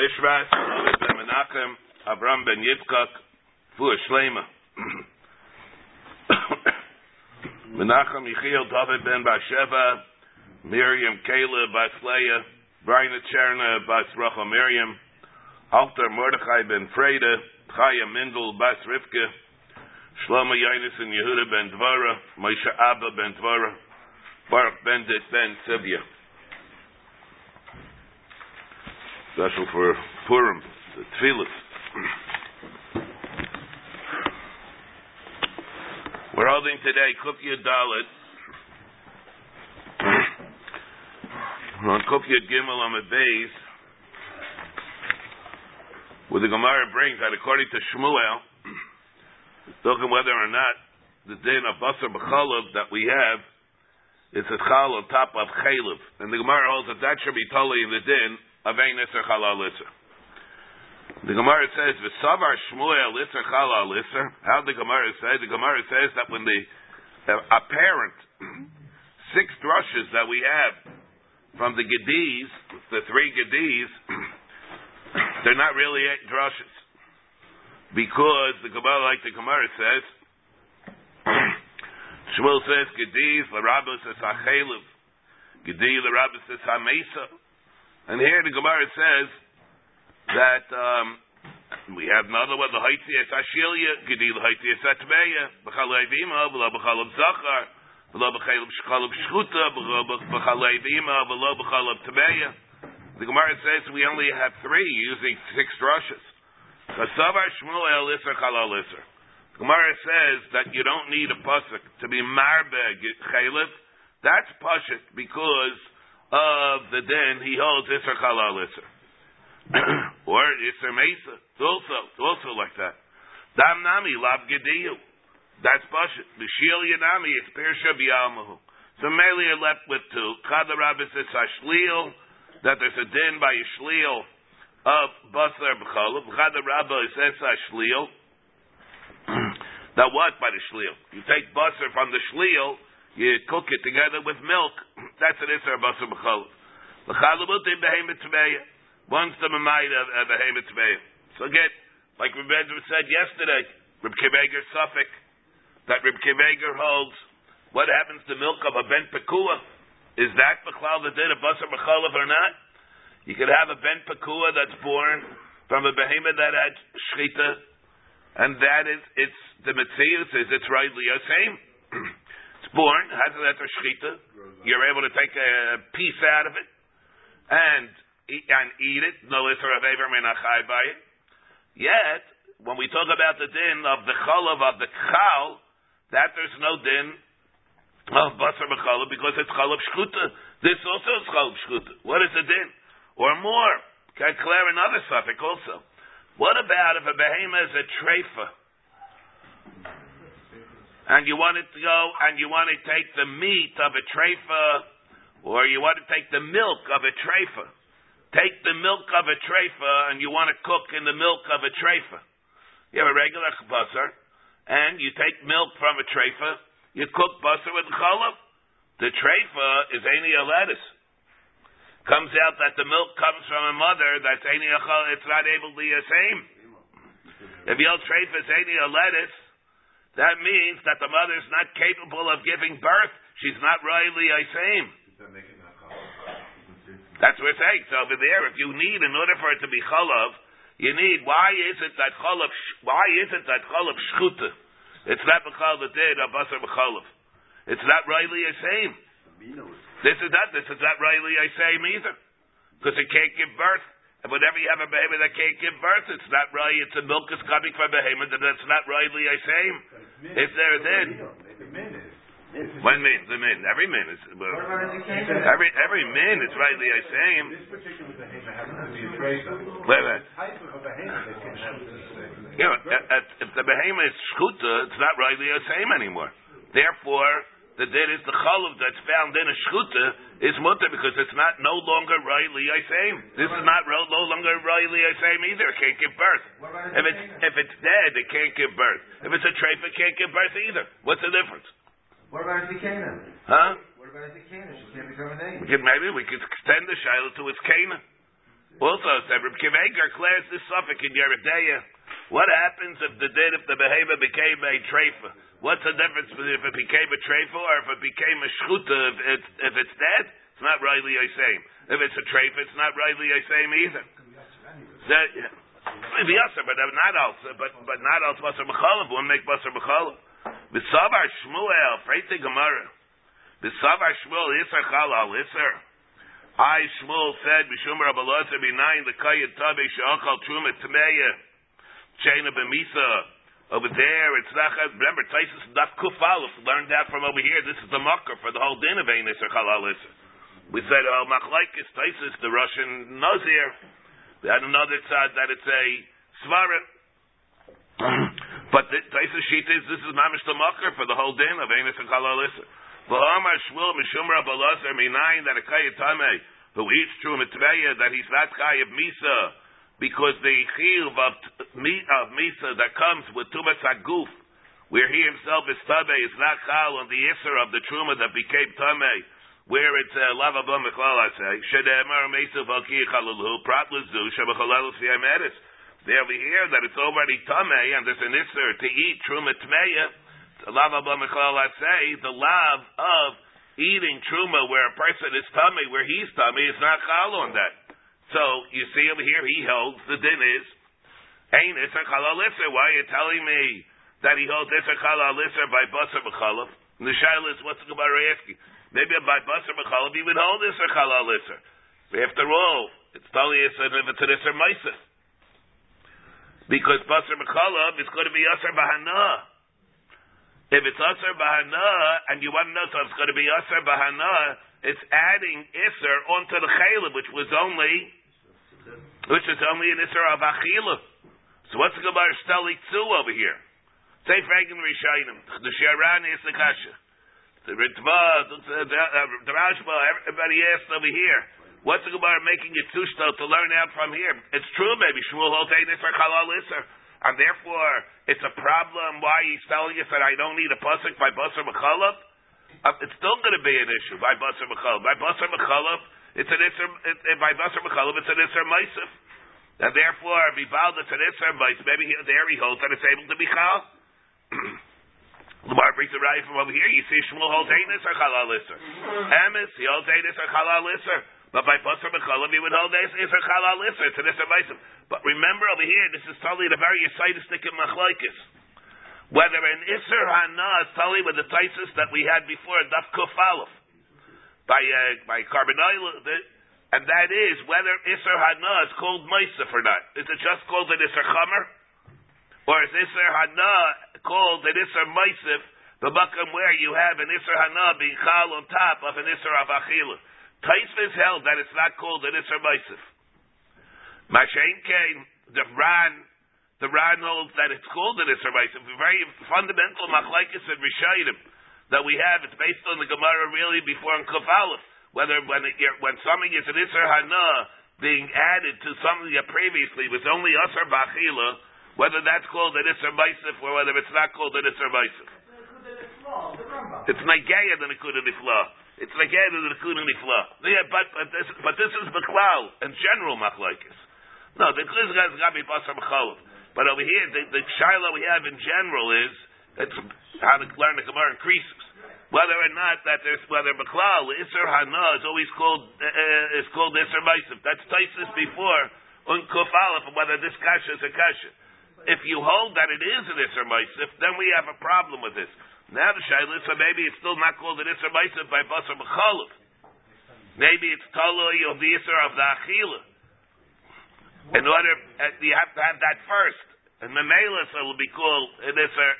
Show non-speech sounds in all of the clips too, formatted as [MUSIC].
Bishras, Ben Menachem, Avram Ben Yitzchak, Fua Shlema. [COUGHS] Menachem Yechiel David Ben Basheva, Miriam Kayla Bas Leah, Brian Cherna Bas Rachel Miriam, Alter Mordechai Ben Freda, Chaya Mindel Bas Rivka, Shlomo Yonis and Yehuda Ben Dvara, Moshe Abba Ben Dvara, Baruch Ben Dit Ben Sibya. Special for Purim, the Tfilis. We're holding today Kufya Dalit. On Kufya Gimel on the base, where the Gemara brings that according to Shmuel, talking whether or not the din of Basar B'chalav that we have is a chal on top of chalav. And the Gemara holds that that should be totally in the din of Ein Isser Chalal Isser. The Gemara says, "V'savar Shmuel Isser Chalal Isser." How the Gemara say? The Gemara says that when the uh, apparent [CLEARS THROAT] six drushes that we have from the Gedis, the three Gedis, [CLEARS THROAT] they're not really eight drushes because the Gemara, like the Gemara says, [CLEARS THROAT] Shmuel says, Gedis, Larabas is Achelev. Gedi, Larabas is Hamesa. And here the Gemara says that um, we have another one, the Haitzi es Ashilya, Gedi, the Haitzi es Atmeya, B'chal Evima, V'lo B'chal Zachar, V'lo B'chal Shchal Shchuta, V'lo B'chal Evima, V'lo B'chal Tmeya. The Gemara says we only have three using six drushes. Chasavar Shmuel Isser Chalal Isser. Gemara says that you don't need a pasuk to be marbe chaylev. That's pashut because of the den he holds iser chalal iser, [CLEARS THROAT] or iser mesa. It's also it's also like that. Dam nami lav gediyu. That's pashut. The shiel yanami is pirsha biyamahu. So mainly you're left with two. Chad rabbis is ashliel that there's a din by a shliel of basar b'chalav. Chad rabbis is ashliel. that what by the shliel? You take butter from the shliel, you cook it together with milk. [CLEARS THROAT] That's an isser butter b'chol. L'chalabutim behemet tmeya. Once the mamayit of behemet tmeya. So again, like Rebbe said yesterday, Reb Kiveger Suffolk, that Reb Kiveger holds, what happens to milk of a ben pekua? Is that b'chlal the din of basar b'cholav or not? You could have a ben pekua that's born from a behemoth that had shchita, and that is it's the Mitzvah is, it's rightly the same. Born, has that shchita. You're able to take a piece out of it and eat, and eat it. No isra of ever menachai by it. Yet, when we talk about the din of the chalav of the chal, that there's no din of basar b'chalav because it's chalav shchuta. This also is chalav shchuta. What is the din? Or more, can clear another suffix also. What about if a behemoth is a treifa? And you want it to go, and you want to take the meat of a treifa, or you want to take the milk of a treifa. Take the milk of a treifa, and you want to cook in the milk of a treifa. You have a regular basar, and you take milk from a treifa, you cook basar with cholov. The treifa is any lettuce. Comes out that the milk comes from a mother that's any it's not able to be the same. If your treifa is any a lettuce, that means that the mother is not capable of giving birth. She's not rightly a same. That's what we're saying. So over there, if you need, in order for it to be chalav, you need. Why is it that chalav? Why is it that chalav shchuta? It's not b'chal the did of basar b'chalav. It's not rightly a same. This is not. This is not rightly a same either, because it can't give birth. And whenever you have a behemoth that can't give birth, it's not right. It's a milk is coming from a behemoth, and it's not rightly a same. If there is then, one min, the min, every min is well, every every min is rightly a same. This particular behemoth has to be a. Wait, a behemoth that can have this. You know, uh, uh, if the behemoth is shchuta, it's not rightly a same anymore. Therefore, the din is the chalav that's found in a shchuta is mutter because it's not no longer rightly I say. This is not ro- no longer rightly I say either. It can't give birth. If it's if it's dead, it can't give birth. If it's a treif, it can't give birth either. What's the difference? What about a Zikana? Huh? What about a Zikana? She can't become a name. We could, maybe we could extend the shiloh to its kana. Also, said Reb Kiveger clears this suffix in Yeredeya. What happens if the did if the behavior became a treifa? What's the difference if it became a treifa or if it became a shchuta? If it's, if it's dead, it's not rightly a same. If it's a treifa, it's not rightly a same either. That, maybe also, but not also, but but not also basar b'chalav. Won't make basar b'chalav. V'savar Shmuel, freite Gemara. V'savar Shmuel Yisar Chalal Yisar. I Shmuel said, Mishum Rabbi Lozer B'nayin the Kayat Tabe She'achal Truma Tmeya Shena B'misa. Over there, it's not, remember, Taisus Daf Kuf Aleph learned that from over here. This is the mucker for the whole din of Ein Yisar Chalal Yisar. We said, oh, Machlaikis Taisus, the Russian Nazir. We had another tzad that it's a Svara. [CLEARS THROAT] But the Taisa sheet is this is mamish the makar for the whole din of Enes and Kalalisa. V'amar shmuel mishum rabbalazar minayin that a kayatame who eats true mitveya that he's not chayav misa because the chiyuv of, of misa that comes with tumas aguf where he himself is tabe is not chal on the isser of the truma that became tame where it's uh, lava bum I say shedemar mesa v'alki chalulu prat lezu shabachalalu fiyameris they over here that it's already tame and there's an isser to eat truma tmeya. Lav abba I say the love of eating truma where a person is tummy, where he's tummy, is not chal on that. So you see over here he holds the din is ain't isser chalal. Why are you telling me that he holds isser chalal by basar b'chalav? The shaila is what's the Gemara asking? Maybe by basar b'chalav he would hold isser chalal. After all, it's totally isser if it's an isser ma'isah because basar b'chalav is going to be asar bahana. If it's asar bahana, and you want to know so it's going to be asar bahana, it's adding isser onto the chaylev, which was only, which is only an isser of achila. So what's the gemara steli tzu over here? Say fragen rishayim. The sharan is the kasha. The ritva, the, Rashba, everybody asked over here. What's the Gemara making it tushto to learn out from here? It's true, maybe Shmuel holds this for halal iser, and therefore it's a problem why he's telling us that I don't need a pasuk by basar mechalav. Uh, it's still going to be an issue by basar mechalav. By basar mechalav, it's an iser. By basar mechalav, it's an iser meisif, and therefore vibal it's an iser meisif. Maybe he, there he holds that it's able to be chal. [CLEARS THROAT] Lamar brings a right from over here. You see Shmuel holds this or halal iser. Emes he holds this or halal iser. But by Basar Mechalim, he would hold Isser Chalal Isser, to this Maisim. But remember over here, this is totally the very Yisaitistic in Machlaikis. Whether an Isser Hana is totally with the Taisis that we had before, Daf Kuf Aleph, by, uh, by Carbonil, and that is whether Isser Hana is called Maisif or not. Is it just called an Isser Chamer? Or is Isser Hana called an Isser Maisif, the Bakam where you have an Isser Hana being Chal on top of an Isser Avachilah? Taisvis held that it's not called an Isser Meisif. Mashain came, the Ran, the Ran holds that it's called an Isser Meisif. Very fundamental machlaikis and Rishayim that we have, it's based on the Gemara really before in Kuf. Whether when, it, when something is an Isser Hana being added to something that previously was only Isser Bachila, whether that's called an Isser Meisif or whether it's not called an Isser Meisif. It's Nageya than a Kudah Nifla. It's yeah, the Kudah Nifla. Yeah, but but this, but this is Beklal and general machlokes. No, the got to be Basar Mechalov. But over here, the, the Shiloh we have in general is it's how to learn the Gemara increases. Whether or not that there's whether Beklal Isser Hana is always called uh, uh is called Isser Meisif. That's Taisis before Unkuf Aleph, whether this kasha is a kasha. If you hold that it is an Isser Meisif, then we have a problem with this. Now the shaila so maybe it's still not called an Isser Meisav by Basar B'chalav. Maybe it's Taloi of the Isser of the Achila. In order, uh, you have to have that first. And Memela, so it will be called an Isser,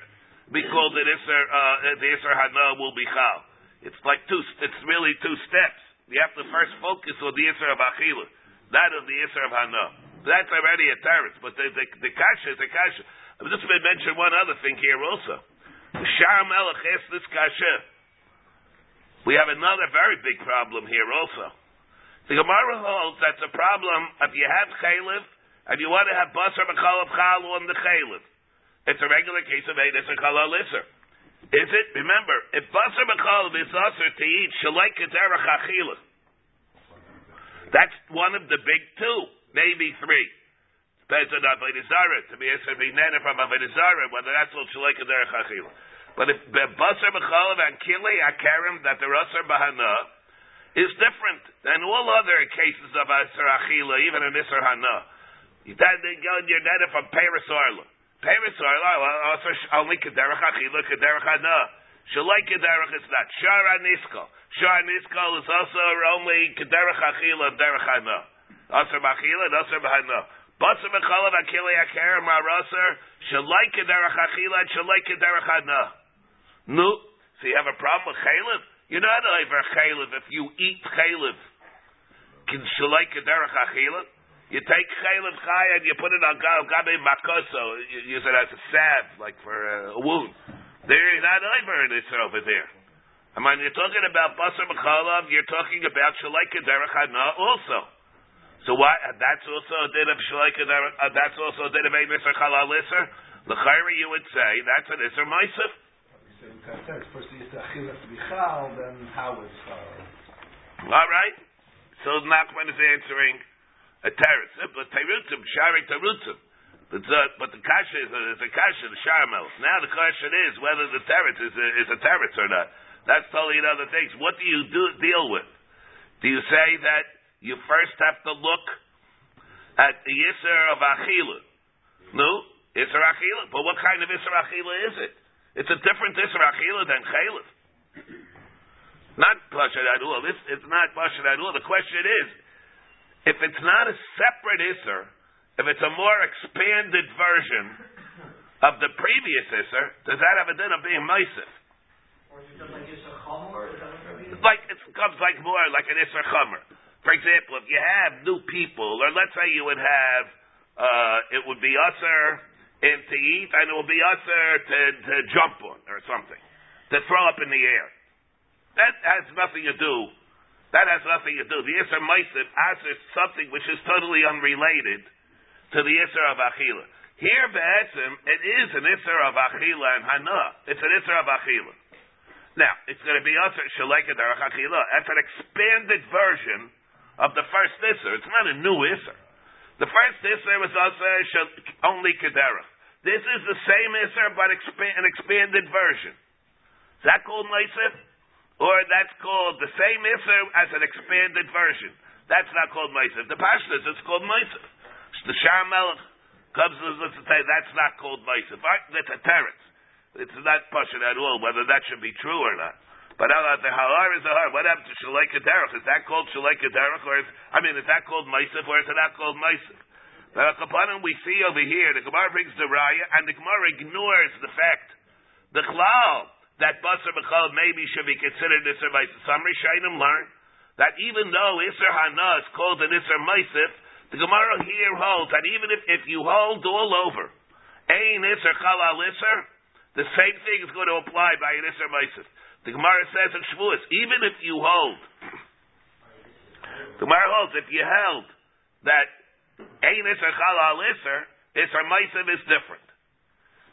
be called an Isser, uh, the Isser Hana will be Chal. It's like two, it's really two steps. You have to first focus on the Isser of Achila. That of the Isser of Hana. That's already a terrorist, but the, the, the Kasha is a Kasha. I'm just going to mention one other thing here also. Shar Melech asked this kasha. We have another very big problem here also. The Gemara holds that's a problem if you have chaylev and you want to have basar b'chalav chal on the chaylev. It's a regular case of edus and chalal isser. Is it? Remember, if basar b'chalav is usher to eat shalai derech achila. That's one of the big two. maybe three. Depends on Avodah Zarah, to be Isser Binena from Avodah Zarah, whether that's all Shalika Derech Achila. But if Basar B'chalav and Kili Akarim that the Rasar Bahana is different than all other cases of Isser Achila, even in Isser Hana. You go in your neta from Paris Arla. Paris Arla, also only Kederach Achila, Kederach Hana. Shalai Kederach is not. Shara Niskal. Shara Niskal is also only Kederach Achila, Derech Hana. Asr B'achila and Asr B'hana. Basar B'chalav and Kili Akarim are Rasar, Shalai Kederach Achila and Shalai Kederach Hana. No. So you have a problem with chaylev? You're not over chaylev if you eat chaylev. Can shalai kederach achila? You take chaylev chay and you put it on gabe makoso. You use it as a salve, like for a wound. There, you're not over this over there. I mean, you're talking about basar mechalav. You're talking about shalai kederach also. So why? That's also a din of shalai kederach. Uh, that's also a din of a miser chalal iser. L'chayri, you would say that's an iser ma'isif. First he used to achila bichal, then how is uh, All right. So Nachman is answering a teretz. But terutzim, shari terutzim. But, uh, but the kasha is a, is a kasha, the sharmel. Now the question is whether the teretz is a, is a teretz or not. That's totally another thing. What do you do, deal with? Do you say that you first have to look at the Isser of Achila? No? Isser Achila? But what kind of Isser Achila is it? It's a different Isra Achila than Chaylev. Not Pashad Adul. This it's not Pashad Adul. The question is, if it's not a separate Isser, if it's a more expanded version of the previous Isser, does that have a din of being Meisif? Like it comes like more like an Isser Chomer. For example, if you have new people, or let's say you would have, uh, it would be Usher and to eat, and it would be usher to, to jump on or something, to throw up in the air. That has nothing to do. That has nothing to do. The Isser Meisim answers something which is totally unrelated to the Isser of Achila. Here, Be'etzim, it is an Isser of Achila and Hana. It's an Isser of Achila. Now, it's going to be Usher Shaleka Derech Achila. That's an expanded version of the first Isser. It's not a new Isser. The first Isser was also only Kederach. This is the same Isser, but an expanded version. Is that called Meisif? Or that's called the same Isser as an expanded version. That's not called Meisif. The Pashtas, it's called Meisif. The Shah comes to say that's not called Meisif. That's a teretz. It's not Pashas at all, whether that should be true or not. But uh, the halar is a har. What happened to shalei derech? Is that called shalei derech, or is I mean, is that called meisif, or is it not called meisif? The kapanim we see over here, the Gemara brings the raya, and the Gemara ignores the fact, the chlal that basar b'chal maybe should be considered iser meisif. Some rishonim learn that even though iser hana is called an iser meisif, the Gemara here holds that even if, if you hold all over, ein iser chalal iser, the same thing is going to apply by an iser meisif. The Gemara says in Shavuos, even if you hold, the Gemara holds, if you held that Ein Isser Chalal Isser, Isser Meisav is different.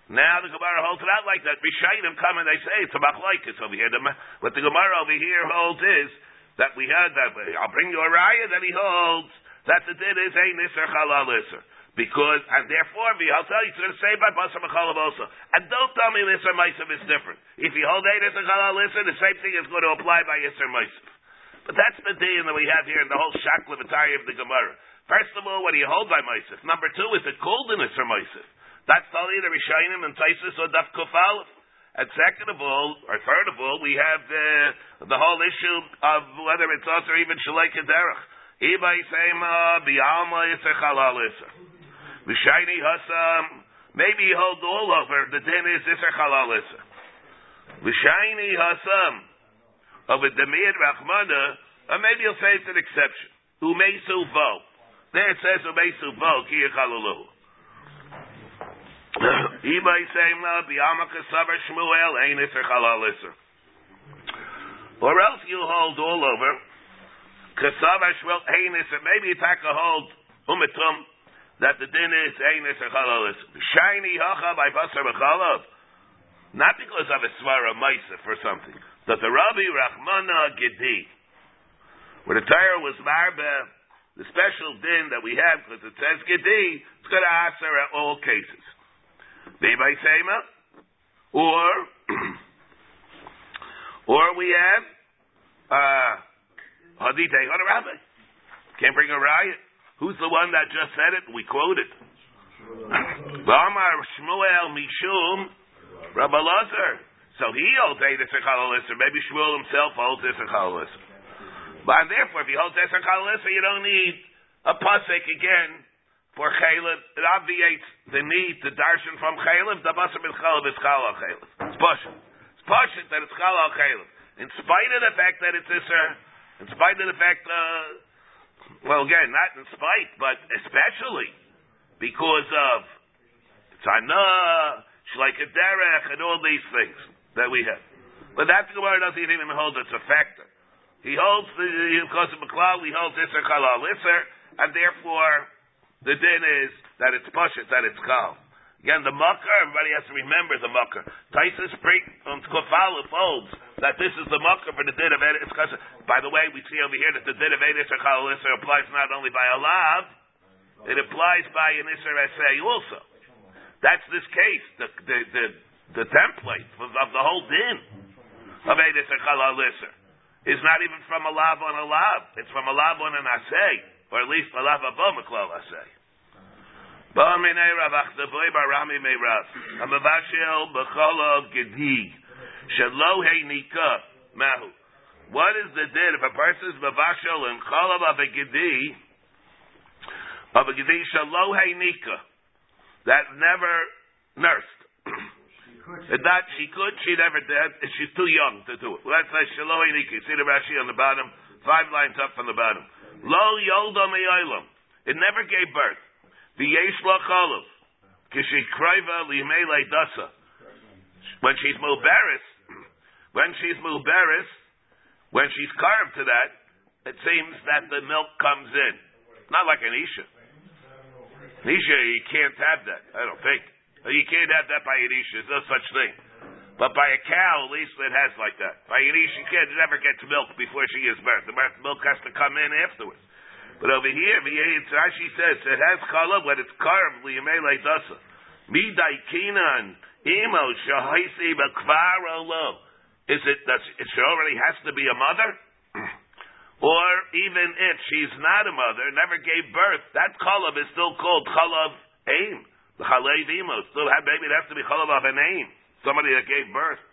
Now the Gemara holds it out like that. Rishayim come and they say it's a machlaikis over here. What the Gemara over here holds is that we heard that. I'll bring you a raya that he holds that the din is Ein Isser Chalal Isser. Because, and therefore, I'll tell you, it's going to say by Basar Mechalav also. And don't tell me Isser Meisav is different. If you hold Ein Isser Chalal Isser, the same thing is going to apply by Isser Meisav. But that's the din that we have here in the whole Shaklevatari of the Gemara. First of all, what do you hold by Meisav? Number two, is it called in Isser Meisav? That's totally the Rishayim and Taisus or Daf Kufalef. And second of all, or third of all, we have the, the whole issue of whether it's us or even Shalei Kederach. Ibay Sema, Bialma Isser Chalal Isser. V'shayni hasam, maybe he holds all over, the din is iser halal iser. V'shayni hasam, of a demir rachmana, or maybe he'll say it's an exception. Umesu vo. There it says umesu vo, ki yechalalu. Ein. Or else you hold all over, kasavar shmuel, ein iser, maybe you a hold, umetum, that the din is Einis Echalalis. Shiny Hacha by Basar Bechalav. Not because of a Svara Maisa for something. That the Rabbi Rachmana Gedi, where the Torah was Marbe, the special din that we have, because it says Gedi, it's going to answer all cases. Bebay Sema, or, [CLEARS THROAT] or we have, uh, Hadite Rabbi. Can't bring a riot. Who's the one that just said it? We quoted. V'amar Shmuel Mishum Rabbi. So he holds Eidah Tzachal Maybe Shmuel himself holds Tzachal But therefore, if he holds Tzachal you don't need a pasuk again for Caleb. It obviates the need to darshan from Caleb. The basar is Caleb is Caleb Caleb. It's pashut. It's pashut that it's Caleb Caleb. In spite of the fact that it's Isser, in spite of the fact, uh, well, again, not in spite, but especially because of Tzana, Shleika Derech, and all these things that we have. But that Gemara doesn't even hold it's a factor. He holds the because of McCloud, he holds Isser Kalal Isser, and therefore the din is that it's Pashit, that it's Kal. Again, the mucker, everybody has to remember the mucker. Taisus Prik on Kofalif holds that this is the mucker for the din of Edis By the way, we see over here that the din of Edis or applies not only by a lav, it applies by an Isser Essay also. That's this case, the, the, the, the template of, of, the whole din of Edis or is not even from a lav on a lav. It's from a lav on an Asay, or at least a lav above Maklal Asay. Ba minei Rav Achdaboy Barami Mei Rav. Amavashel B'cholov Gedi. Shelo Nika. Mahu. What is the din if a person is Mavashel and Cholov of a Gedi, of a Gedi Shelo Nika, that never nursed? And that she could, she never did. She's too young to do it. Well, that's like Shelo Nika. See the Rashi on the bottom, five lines up from the bottom. Lo Yolda Me'olam. It never gave birth. The yesh lachalov. Kishikraiva limele dasa. When she's mubaris, when she's mubaris, when she's carved to that, it seems that the milk comes in. Not like an isha. An isha, you can't have that. I don't think. You can't have that by an isha. There's no such thing. But by a cow, at least it has like that. By an isha, you can't never get milk before she gives birth. The milk has to come in afterwards. But over here, Rashi says it has challah when it's carved liyamei dasa. Midai kinan imo shahaisi bakvar olo. Is it that it already has to be a mother? [CLEARS THROAT] or even if she's not a mother, never gave birth, that chalav is still called chalav aim. The chalev imo still have maybe it has to be chalav of an aim, somebody that gave birth.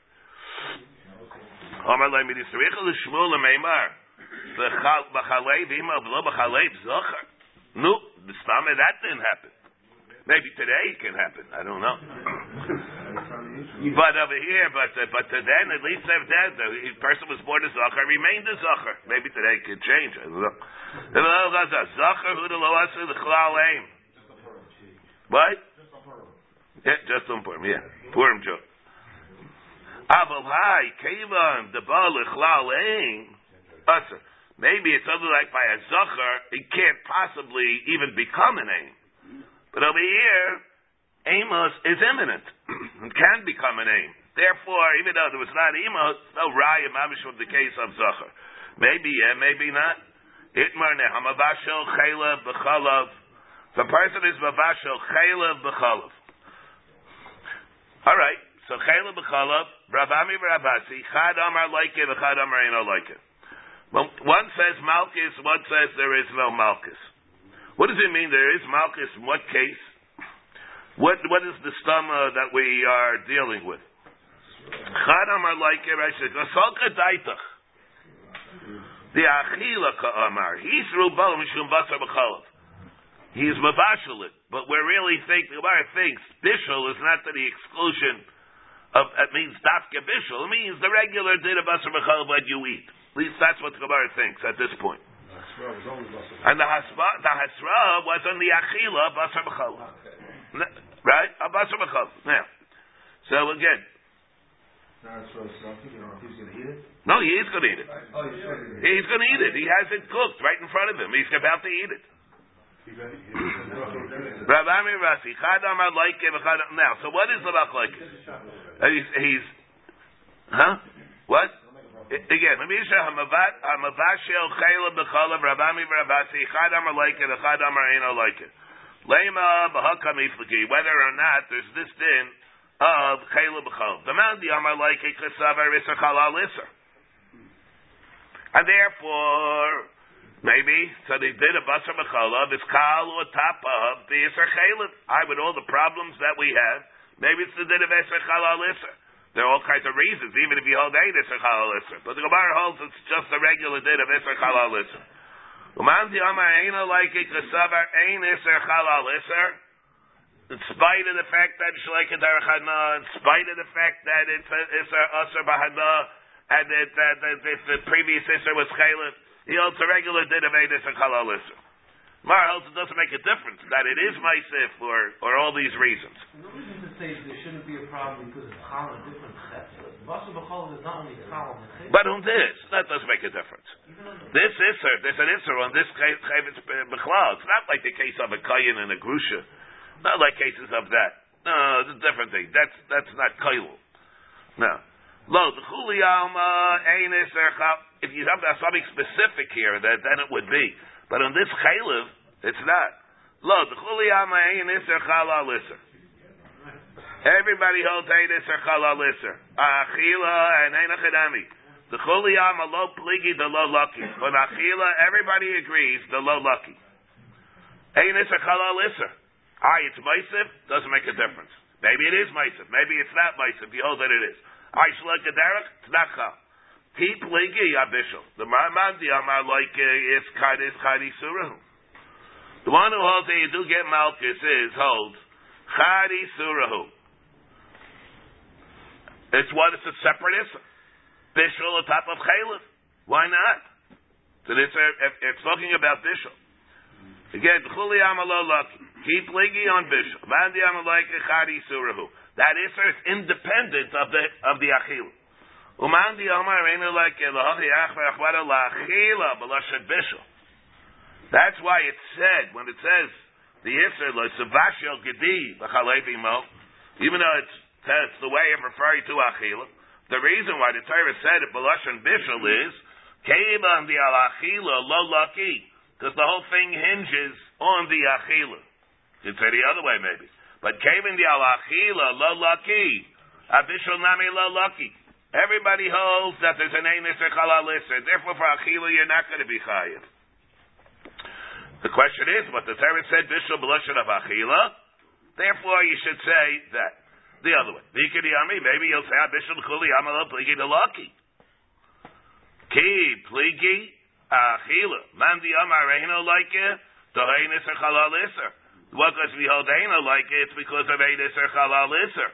No, the stomach that didn't happen. Maybe today it can happen. I don't know. [LAUGHS] but over here, but uh, but uh, then at least if that the person was born a zachar, remained a zachar. Maybe today it could change. I don't know. Zachar who the loasa the chlal aim. What? Yeah, just on Purim. Yeah, Purim joke. Aval hai kevan the bal. Eh? Maybe it's other like by a zachar, it can't possibly even become an aim. But over here, Amos is imminent. [CLEARS THROAT] it can become an aim. Therefore, even though there was not Amos, no raya mamish the case of zachar. Maybe yeah, maybe not. Itmar nehamavashel chayla b'chalav. The person is mavashel chayla b'chalav. All right. So chayla b'chalav. Rabami v'rabasi. Chad amar like it. Chad amar ain't like it. One says Malchus, one says there is no Malchus. What does it mean there is Malchus in what case? What, what is the stomach that we are dealing with? Chadam are like The achila ka'amar. He's rubal mishum basar b'chalav. He's mavashalit. But we're really thinking, Gemara thinks, bishul is not to the exclusion of, it means dafke bishul. Means the regular din of basar b'chalav when you eat. At least that's what the Gemara thinks at this point. And the hasra, the hasra was on the achila basar b'chal. Right? A basar b'chal. Now, so again. No, he is going to eat it. Oh, he's going to eat it. He has it cooked right in front of him. He's about to eat it. Rabbi Rasi, Chadam Now, so what is the machlekes? He's, he's, huh? What? Again, let me say Hamavashel Chayla B'Cholav Rabami Rabasi Chad Amar like it, Chad Amar Eino like it. Lema B'Hakam Iflaki, whether or not there's this din of Chayla B'Cholav. The the Amar like it, Chesavar Isser Chalal Isser. And therefore, maybe, so they did a Basar B'Cholav, it's Kal or of the Chayla. I, with all the problems that we have, maybe it's the din of Isser Chalal Isser. There are all kinds of reasons, even if you hold eight Isser Chalal Isser. But the Gemara holds it's just a regular din of Isser Chalal Isser. Umanti Amar Eina like it Kasavar Ein Isser Chalal. In spite of the fact that Shleika Derech Hana, in spite of the fact that it's Isser Usser Bahana, and that, that, that if the previous Isser was Chalif, he holds a regular din of Ein Isser Chalal Isser. Mar holds it doesn't make a difference that it is Maisif or, or all these reasons. Say there shouldn't be a problem because it's chal and different chet. Basar b'chol is not only chal and chet. But on this, that doesn't make a difference. Even on the This there's an Isser on this Chavetz Bechlal. It's not like the case of a Kayin and a Grusha. Not like cases of that. No, it's a different thing. That's that's not Kail. No. Lo, the Chuli Alma, Ein Isser Chal. If you have something specific here, that then it would be. But on this Chaylev, it's not. Lo, the Chuli Alma, Ein Isser Chalal Isser. Everybody holds Ein Isser Chalal Isser. Achila and Ein Achadami. The Chuliyam a low pligi, the low lucky. But Achila, everybody agrees, the low lucky. Ein Isser Chalal Isser. Ah, it's Maisif, doesn't make a difference. Maybe it is Maisif, maybe it's not Maisif, you hold that it is. I Shalek Derek, it's not Chal. Keep pligi, Abishal. The Marman, the Amar like is Kadis Chadi Surahu. The one who holds that you do get Malchus is, holds Chadi Surahu. It's what? It's a separate Issa. Bishul top of Chalif. Why not? So it's, it's talking about Bishul. Again, Chuli Amalo Keep ligi on Bishul. Mandi Amalaika Chadi Surahu. That Issa is independent of the of the Achil. Umandi Amar Reinu like Elohachi Achvar Achvara Lachila Balashad Bishul. That's why it said, when it says the Issa, Lo Savashel Gedi, B'chalevi Mo, even though it's that's the way of referring to Achila. The reason why the Torah said it B'lashon Bishul is Keiba on the Al-Achila Lo Lucky, because the whole thing hinges on the Achila. Say the other way maybe. But Keiba on the Al-Achila Lo Lucky, Abishul Nami Lo Lucky. Everybody holds that there's an Einis or Chalal Therefore, for Achila, you're not going to be Chayiv. The question is, what the Torah said, Bishul B'lashon of Achila, therefore you should say that the other way. Vikidi Ami, maybe you'll say Abishul Chuli Amalo Pligi Delaki. Ki Pligi Achila. Man the Amar Reino like it, Tohainis or Chalal Isser. What because we hold Reino like it, it's because of Einis or Chalal Isser.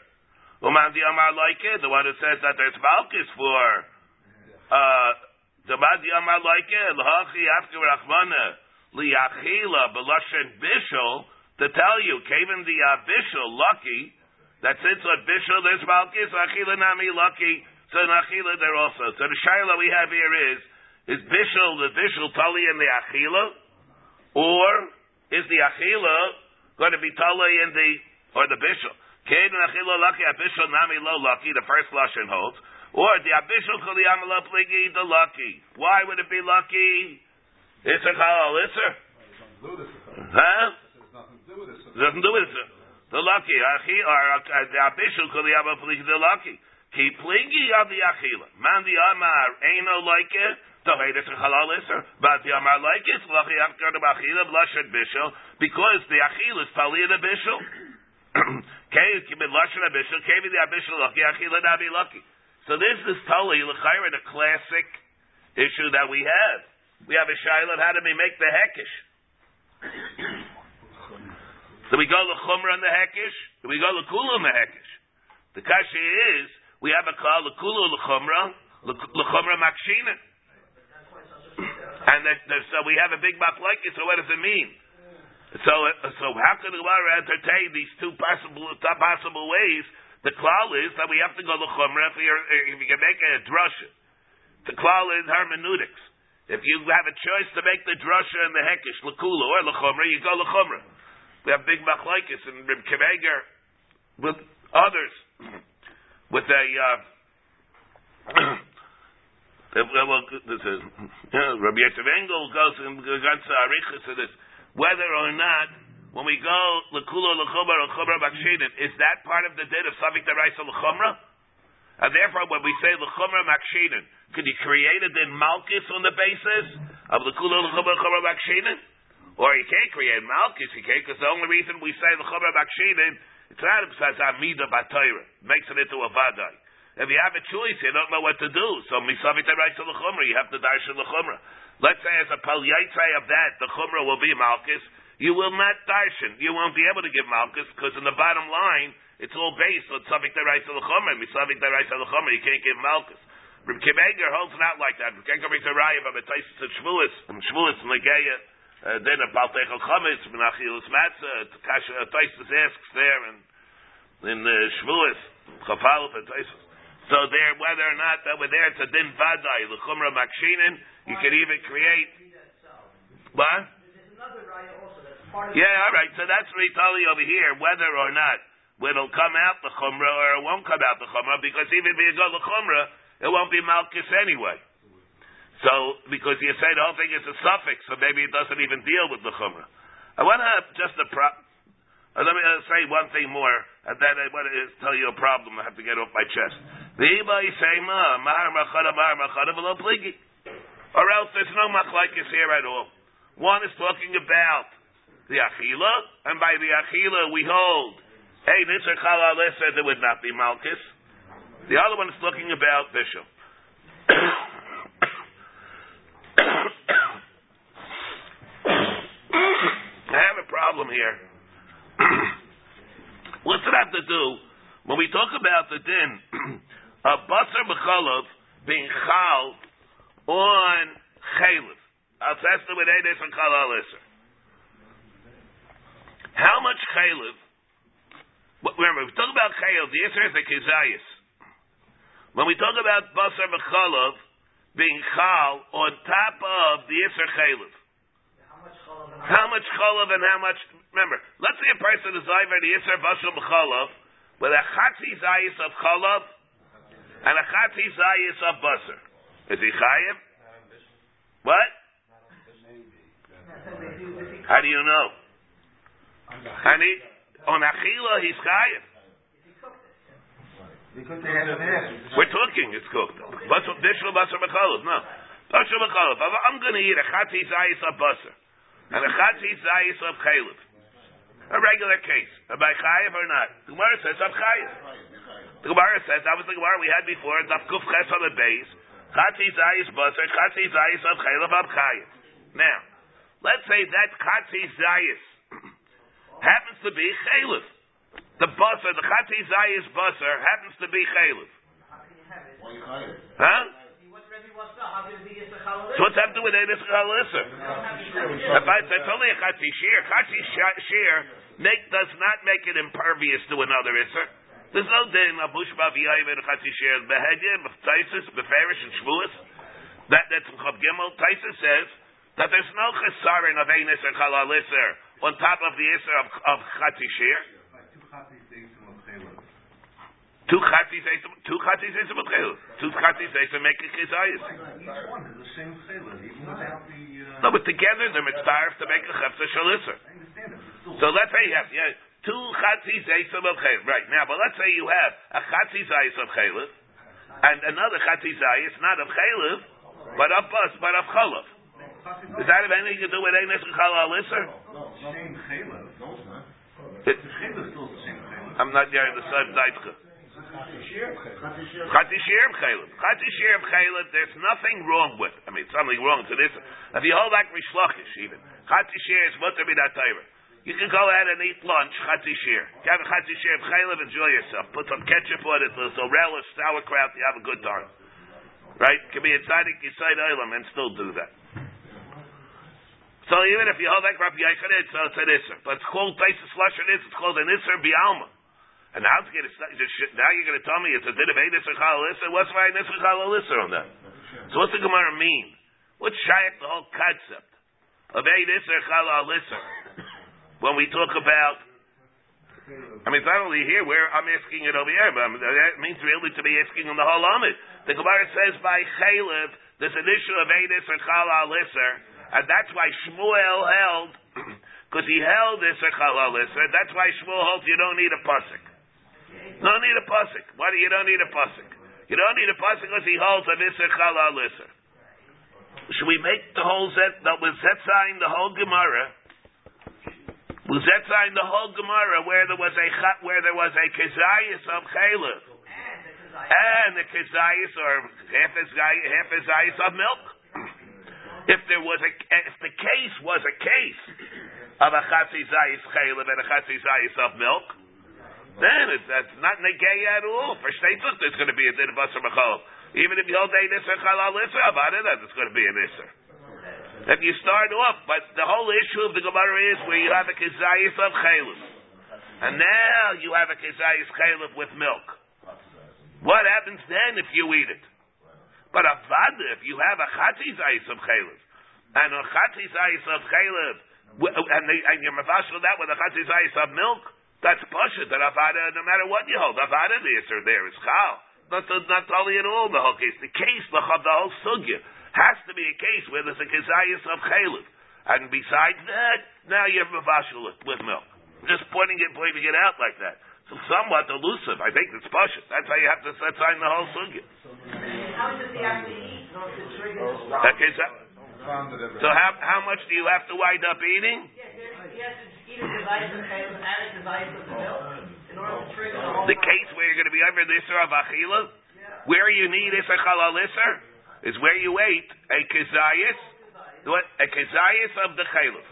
Uman the Amar like it, the one who says that there's Malchus for uh the Man the Amar like it, L'hachi After Rachmana Liachila Belashin Bishul to tell you, Kaven the uh, Bishul lucky that since on Bishul there's Malchus, Achila Nami lucky, so in Achila there also. So the Shaila we have here is, is Bishul, the Bishul Tali in the Achila, or is the Achila going to be Tali in the, or the Bishul? Kain and Achila lucky, Abishul Nami lo lucky, the first Lashon holds, or the Abishul Kuliyam lo pligi, the lucky. Why would it be lucky? It's a Chalal Isser. Huh? nothing to do with it. It doesn't do with it. The lucky, achi, or uh, uh, the abishul kol yaba pligi the lucky. Ki pligi of the achila. Man the amar eino like it. The latest halal iser. But the amar like it. Lucky after the achila blushad bishul. Because the achila is tali [CLEARS THROAT] the bishul. Kei kibid lashad bishul. Kei the abishul lucky. Achila nabi lucky. So this is tali l'chayra the classic issue that we have. We have a shaila of how do we make the hekish. Do we go l'chumra in the hekish? Do we go l'kulu in the hekish? The kasha is, we have a call l'kulu l'chumra, l'chumra makshina. And that, that, so we have a big machlekes, so what does it mean? So, so how can the Gemara entertain these two possible, two possible ways? The klal is that we have to go l'chumra if, if you can make a drasha. The klal is hermeneutics. If you have a choice to make the drasha and the hekish, l'kulu or l'chumra, you go l'chumra. We have big machlaikis and Rib Kemeger with others with a uh, [CLEARS THROAT] well, this is, yeah, Rabbi Yetzer Engel goes in regards to Arichas to this. Whether or not, when we go Lekulo Lechumra or Chumra Makshirin, is that part of the din of Savik Daraisa Lechumra? And therefore, when we say Lechumra Makshirin, could you create a din Malchus on the basis of Lekulo Lechumra Chumra Makshirin? Or you can't create Malchus, you can't, because the only reason we say Lechumra Makshirin, it's not says Amida Batayra, makes it into a Vadai. If you have a choice, you don't know what to do. So misavit the chumrah, you have to darshan the chumrah. Let's say as a pal of that, the chumrah will be malchus. You will not darshan. You won't be able to give malchus because in the bottom line, it's all based on subject right to the chumrah. Misavit right to the chumrah, you can't give malchus. Reb Kimeger holds not like that. We can't come into Raya, but Taisus and Shvulis, and Shvulis and Legeya, uh, then about Techel Chametz, Menachilus Matzah, Taisus asks there, and in uh, Shvulis, Chafal, and Taisus. So there, whether or not that we're there, it's a din vadai, l'chumra makshinin. You could even create. What? Yeah, all right. So that's you over here, whether or not it'll come out the chumra or it won't come out the chumra, because even if you go the chumra, it won't be malchus anyway. So, because you say the whole thing is a suffix, so maybe it doesn't even deal with the chumra. I want to just a pro. Uh, let me uh, say one thing more, and then I want to tell you a problem I have to get off my chest. Or else there's no machlaikis here at all. One is talking about the achila, and by the achila we hold, hey, nisr chalal said there would not be malchus. The other one is talking about bishop. [COUGHS] I have a problem here. [CLEARS THROAT] What's it have to do when we talk about the din [CLEARS THROAT] of basar b'chalav being chal on chaylev? Al testa with edes and chal How much chaylev? Remember, we talk about chaylev. The answer is the kizayis. When we talk about basar b'chalav being chal on top of the Isser Chaylev. How much chalav and how much Remember, let's say a person is over the Yisr Bashal B'chalav with a Chatzi Zayis of Chalav and a Chatzi Zayis of Basar. Is he Chayiv? What? How do you know? And on Achila, he's Chayiv. We're talking, it's cooked. Bishul Basar B'chalav, no. Basar B'chalav. I'm going to eat a Chatzi Zayis of Basar and a Chatzi Zayis of Chalav a regular case. Am I chayiv or not? The Gemara says I'm chayiv. The Gemara says that was the Gemara we had before. Daf kuf ches on the base. Chatzi zayis basar, chatzi zayis of chaylev am chayiv. Now, let's say that chatzi zayis [CLEARS THROAT] happens to be chaylev. The basar, the chatzi zayis basar happens to be chaylev. Huh? So what's happened with Enes Chalisser? That's only a Chatzi Shir. Chatzi Shir make, does not make it impervious to another Isser. There's no din of Bushba V'yayim and Chatzi Shir. Behedye, B'taisis, Beferish, and Shvuas. That, that's in Chav Gimel. Taisis says that there's no chesarin of Enes and on top of the Isser of, of Chatzi Shir. Two chatzis two chatzis esim b'chelu. Two chatzis esim make a chizayis. Each one is the same chelu, even without the. Uh... No, but together they're mitzvah to make a chefza shalisser. So let's say you have yeah, two chatzis esim of chelu. Right now, but let's say you have a chatzis eis of chelu and another chatzis eis not of chelu, but of bus, but of chalav. Does that have anything to do with Enes Chalal Isser? No, same. No, it's not. The chaylev still the same chaylev. I'm not there in the same daitcha. Chati Shirm Chaylim. Chati Shirm Chaylim, there's nothing wrong with I mean, something wrong to this. If you hold back Reish Lakish even, Chati Shir is mutter that Torah. You can go out and eat lunch, Chati Shir. You have a Chati Shir Chaylim, enjoy yourself. Put some ketchup on it, so relish, sauerkraut, you have a good time. Right? Can be a tzaddik, side Olam, and still do that. So even if you hold back Rabbi Yechonid, so it's an Isser. But it's called Taisus Lashon it's called an Isser Bialma. And now, now you're going to tell me it's a din of Eidis or Chalalisser. What's my Eidis or Chalalisser on that? So what's the Gemara mean? What's shaykh the whole concept of Eidis or Chalalisser? When we talk about. I mean, it's not only here where I'm asking it over here, but that means really to be asking on the whole Amid. The Gemara says by Chaylev, there's an issue of or Chala Lisser, and that's why Shmuel held, [CLEARS THROAT] because he held Isser Chala Lisser, that's why Shmuel holds you don't need a Pusik. No need a Pusik. Why do you don't need a Pusik? You don't need a Pusik because he holds an Isser Chala Lisser. Should we make the whole Zet, that was Zet sign the whole Gemara, was sign the whole Gemara where there was a where there was a kezayis of chaylev and the kezayis or half a half a zayis of milk. If there was a if the case was a case of a chatzi zayis chaylev and a chatzi zayis of milk, then it's, that's not negay at all. For shteitzut, there's going to be a din of basar b'chol. Even if you hold a nisr chalal nisr about it, there's going to be a nisr. If you start off, but the whole issue of the Gemara is where you have a kezayis of chaylev, and now you have a kezayis chaylev with milk. What happens then if you eat it? But avada, if you have a chatzi zayis of chaylev, and a chatzi zayis of chaylev, and, and you're mavashal that with a chatzi zayis of milk, that's pasha. That avada, no matter what you hold, avada the answer there is chal. Not not only at all the whole case. The case, the, the whole sugya, has to be a case where there's a kezayis of chaylev, and besides that, now you have mavashal it with milk. Just pointing it, pointing it out like that. So somewhat elusive. I think it's pasha. That's how you have to set sign the whole sugya. How does he have to eat in order to trigger the stop? That case, Found it ever. so how how much do you have to wind up eating? Yeah, there's- he has to eat a device of chaylev and a device of milk in order to trigger the whole. The case where you're going to be over the Isra of Achila, where you need Isra Chalal Isra, is where you ate a kezayis, what a kezayis of the chaylev.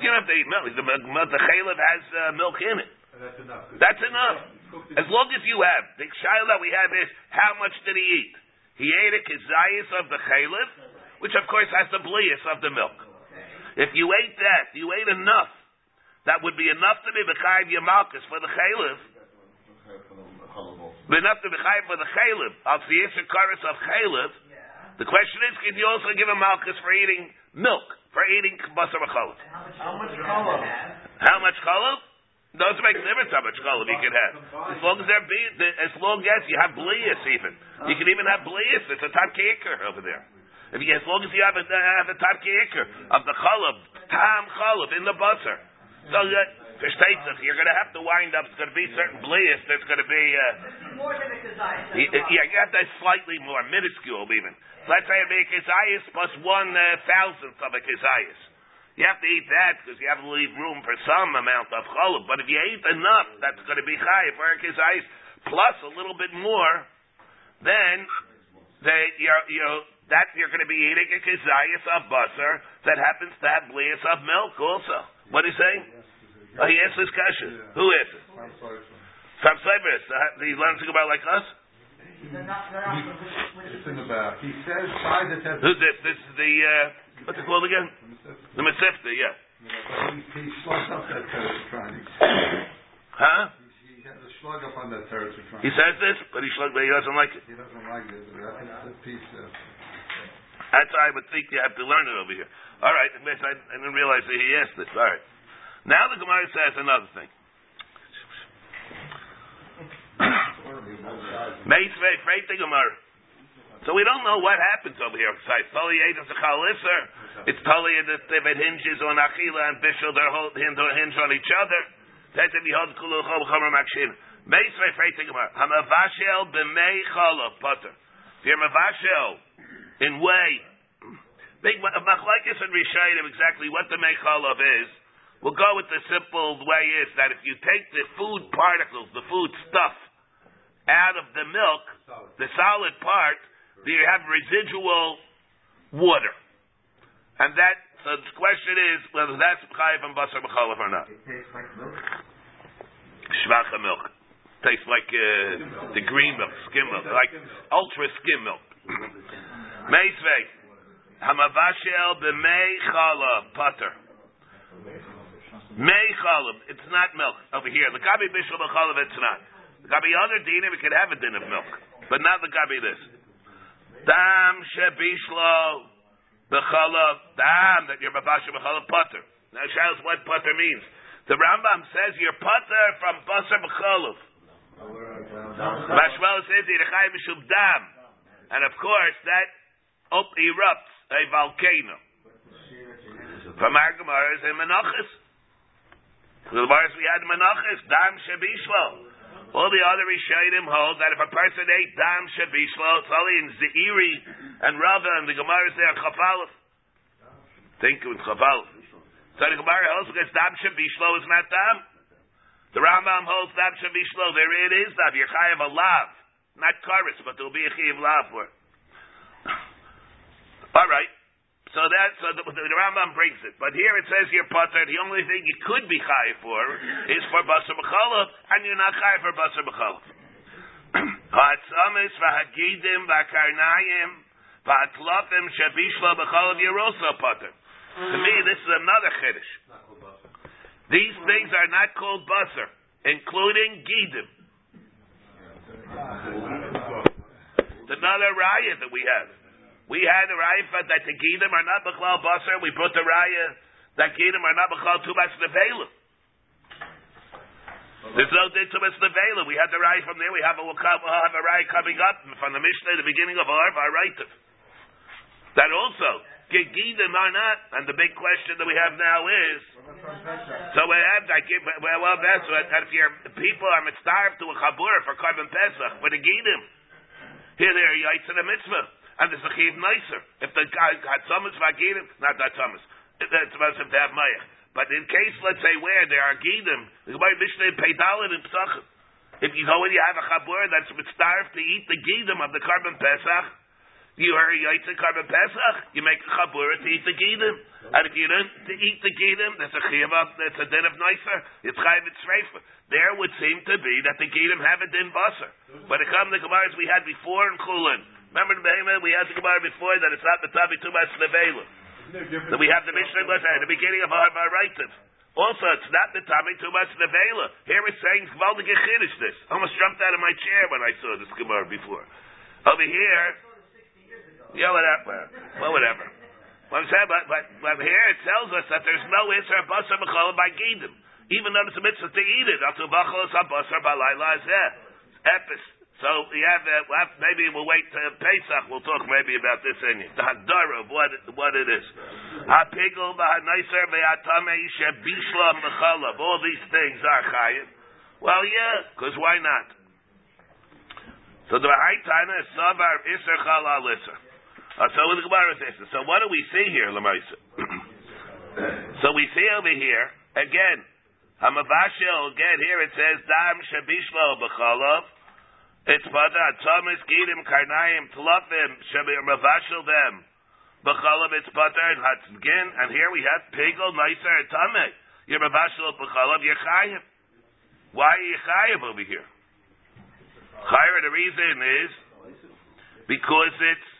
You don't have to eat milk. The, milk- the chaylev has uh, milk in it. That's enough. That's enough. As long as you have the shaila that we have is how much did he eat? He ate a kezayis of the chaylev, which of course has the blias of the milk. If you ate that, you ate enough. That would be enough to be b'chayiv yamalkus for the chaylev. Enough to be chayiv for the chaylev. Al siyisr karis of chaylev. The question is, can you also give a malchus for eating milk, for eating basar b'chalav? How much color? How much chalav? Doesn't make a difference how much chalav you can have. As long as there be, the- as long as you have blias even. You can even have blias. It's a tarkiker over there. If you, as long as you have a, have a tarkiker of the chalav, tam chalav in the basar. So that, for Steitzach, you're going to have to wind up, it's going to be certain blias, there's going to be, uh, More than a device. Yeah, you have to slightly more, minuscule even. Let's say a big kezias plus one uh, thousandth of a kezias. You have to eat that because you have to leave room for some amount of cholov. But if you eat enough, that's going to be high for a kezias plus a little bit more. Then they, you're, you're, that you're going to be eating a kezias of basar that happens to have blias of milk also. What is he saying? Oh, he answers question. Who answers? I'm sorry. Sam Cyprus. Uh, he learns to go about like us. They're not, they're not, which, which It's in the back. He says by the test. Who's this? This is the uh, what's it called again? The Mesifta, yeah. He, he slugged up that Teretz Huh? He, he had a slug up on that Teretz He says this, but he shlugged, but he doesn't like it. He doesn't like it. I think a piece of. That's how I would think you have to learn it over here. All right, I, I didn't realize that he asked this. All right. Now the Gemara says another thing. So we don't know what happens over here. It's Tali that if it hinges on Achila and Bishul, they're hold, hinge, on each other. That's if you hold Kulu Chol Chomer Makshin. Meisvei Freit the Gemara. Hamavashel b'mei Chala Potter. If you're Mavashel in way, Big Machlaikis and Rishayim exactly what the Mechalov is. We'll go with the simple way is that if you take the food particles, the food stuff, out of the milk, the solid part, you have residual water. And that, so the question is whether that's Chayiv and Basar B'chalav or not. It tastes like milk. Shvacha milk. Tastes like uh, the green milk, skim milk, like ultra skim milk. Meisvei. Hamavashel b'mei chalab pater. Mei chalab. It's not milk over here. The gabi bishul b'chalav. It's not. The gabi other dinim. We could have a din of milk, but not the gabi this. Dam shebishlo b'chalav. Dam that you're mavashel b'chalav pater. Now, shows what pater means. The Rambam says you're putter from basar b'cholov. Mashmal says Mishum Dam. And of course, that up erupts a volcano. From our Gemara is in Menachis. The Gemara we had Menachis, Dam Shabishlo. All the other Rishonim hold that if a person ate Dam Shabishlo, it's only in Zeiri and Rava and the Gemara is there, Chafalef. Think of Chafalef. So the Gemara holds because Dam Shabishlo is not Dam. The Rambam holds Dam Shabishlo, there it is, Dam Yechayev a lav. Not chorus, but there will be a Chayev lav for it. All right. So that so the, the, Rambam brings it, but here it says here potter. The only thing you could be chayiv for is for basar b'cholov, and you're not chayiv for basar b'cholov. [CLEARS THROAT] Ha'atzamis v'hagidim v'karnayim v'atlofim shabishlo b'cholov you're also potter. To me, this is another chiddush. These things are not called basar, including gidim. Another riot that we have. We had a raya that the gidim are not b'chlal basar. We brought the raya that gidim are not b'chlal tumas nevela. There's no din tumas nevela. We had the raya from there. We have a we'll have a raya coming up from the Mishnah, the beginning of our Varaitiv. That also gidim are not. And the big question that we have now is. So we have that. Well, well, that's what. If your people are mitzvah to a chabur for carbon pesach, but the gidim. Here they are yaitz in a mitzvah and there's a chiv nicer. If the guy had summons vagidim, not that summons. It's supposed to have mayach. But in case, let's say, where there are gidim, the Gemara Mishnah Peidalin and Pesachim. If you go and you have a chabur that's starved to eat the gidim of the carbon pesach, you are yaitz carbon pesach. You make a chabur to eat the gidim, and if you don't to eat the gidim, there's a chiv that's a din of nicer. It's chayiv it's There would seem to be that the gidim have a din basar. But it comes the Gemaras we had before in Chulin. Remember we had the Gemara before that it's not the Tabi Tumas Nevela. So we have the Mishnah at the beginning of our Varaitiv. Also, it's not the Tabi Tumas Nevela. Here it's saying Gvaldig Chiddush this. I almost jumped out of my chair when I saw this Gemara before. Over here, yeah, whatever. Well, whatever. Well, I'm saying, but, but, but here it tells us that there's no Isra Basar Mechol by Gidim. Even though it's a mitzvah to eat it, Atu Bachol Basar Balayla Zeh. Epis. So we have, we'll have, maybe we'll wait to Pesach. We'll talk maybe about this in the hadara of what what it is. Hapigel v'hanaiser ve'atame shebishla mechalav. All these things are chayiv. Well, yeah, because why not? So the Haitana is savar iser chalal iser. Uh, so the Gemara says. So what do we see here, Lamaisa? [CLEARS THROAT] so we see over here again. Hamavashel again. Here it says dam shebishla b'chalav. It's pada thomas gidim karnaim tlafim shemir mavashel them. B'chalav it's and hatzgin, and here we have pigel nicer and tameh. You're mavashel b'chalav you're. Why are you over here? Chayiv, the reason is because it's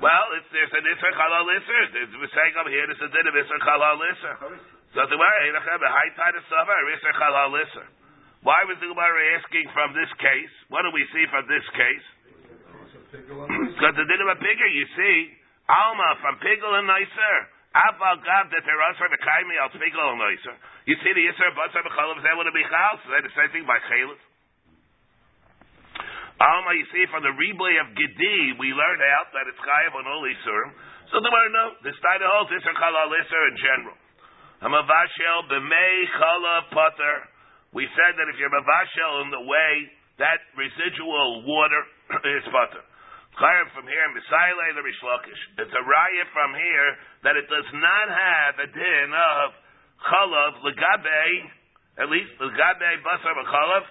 well, it's there's an isser chalal isser. We're saying over here there's a din of isser chalal isser. So the way a high tide of summer isser chalal isser. Why was the Gemara asking from this case? What do we see from this case? Because the din of a bigger, you see, Alma from Pigel and Nicer. Abal Gav that there are the Kaimi al Pigel and Nicer. You see the Yisr Basar B'chalav is able to be Chal, so they the same thing by Chalif. Alma, you see, from the replay of Gedi, we learned out that it's Chayav on all Yisurim. So the Gemara, no, the Steiner holds Yisr Chalal Yisr in general. Hamavashel b'mei Chalav Potter. We said that if you're mavashel in the way, that residual water [CLEARS THROAT] is butter. From here, Misaile the Reish Lakish. It's a raya from here that it does not have a din of chalav legabe, at least legabe basar chalav,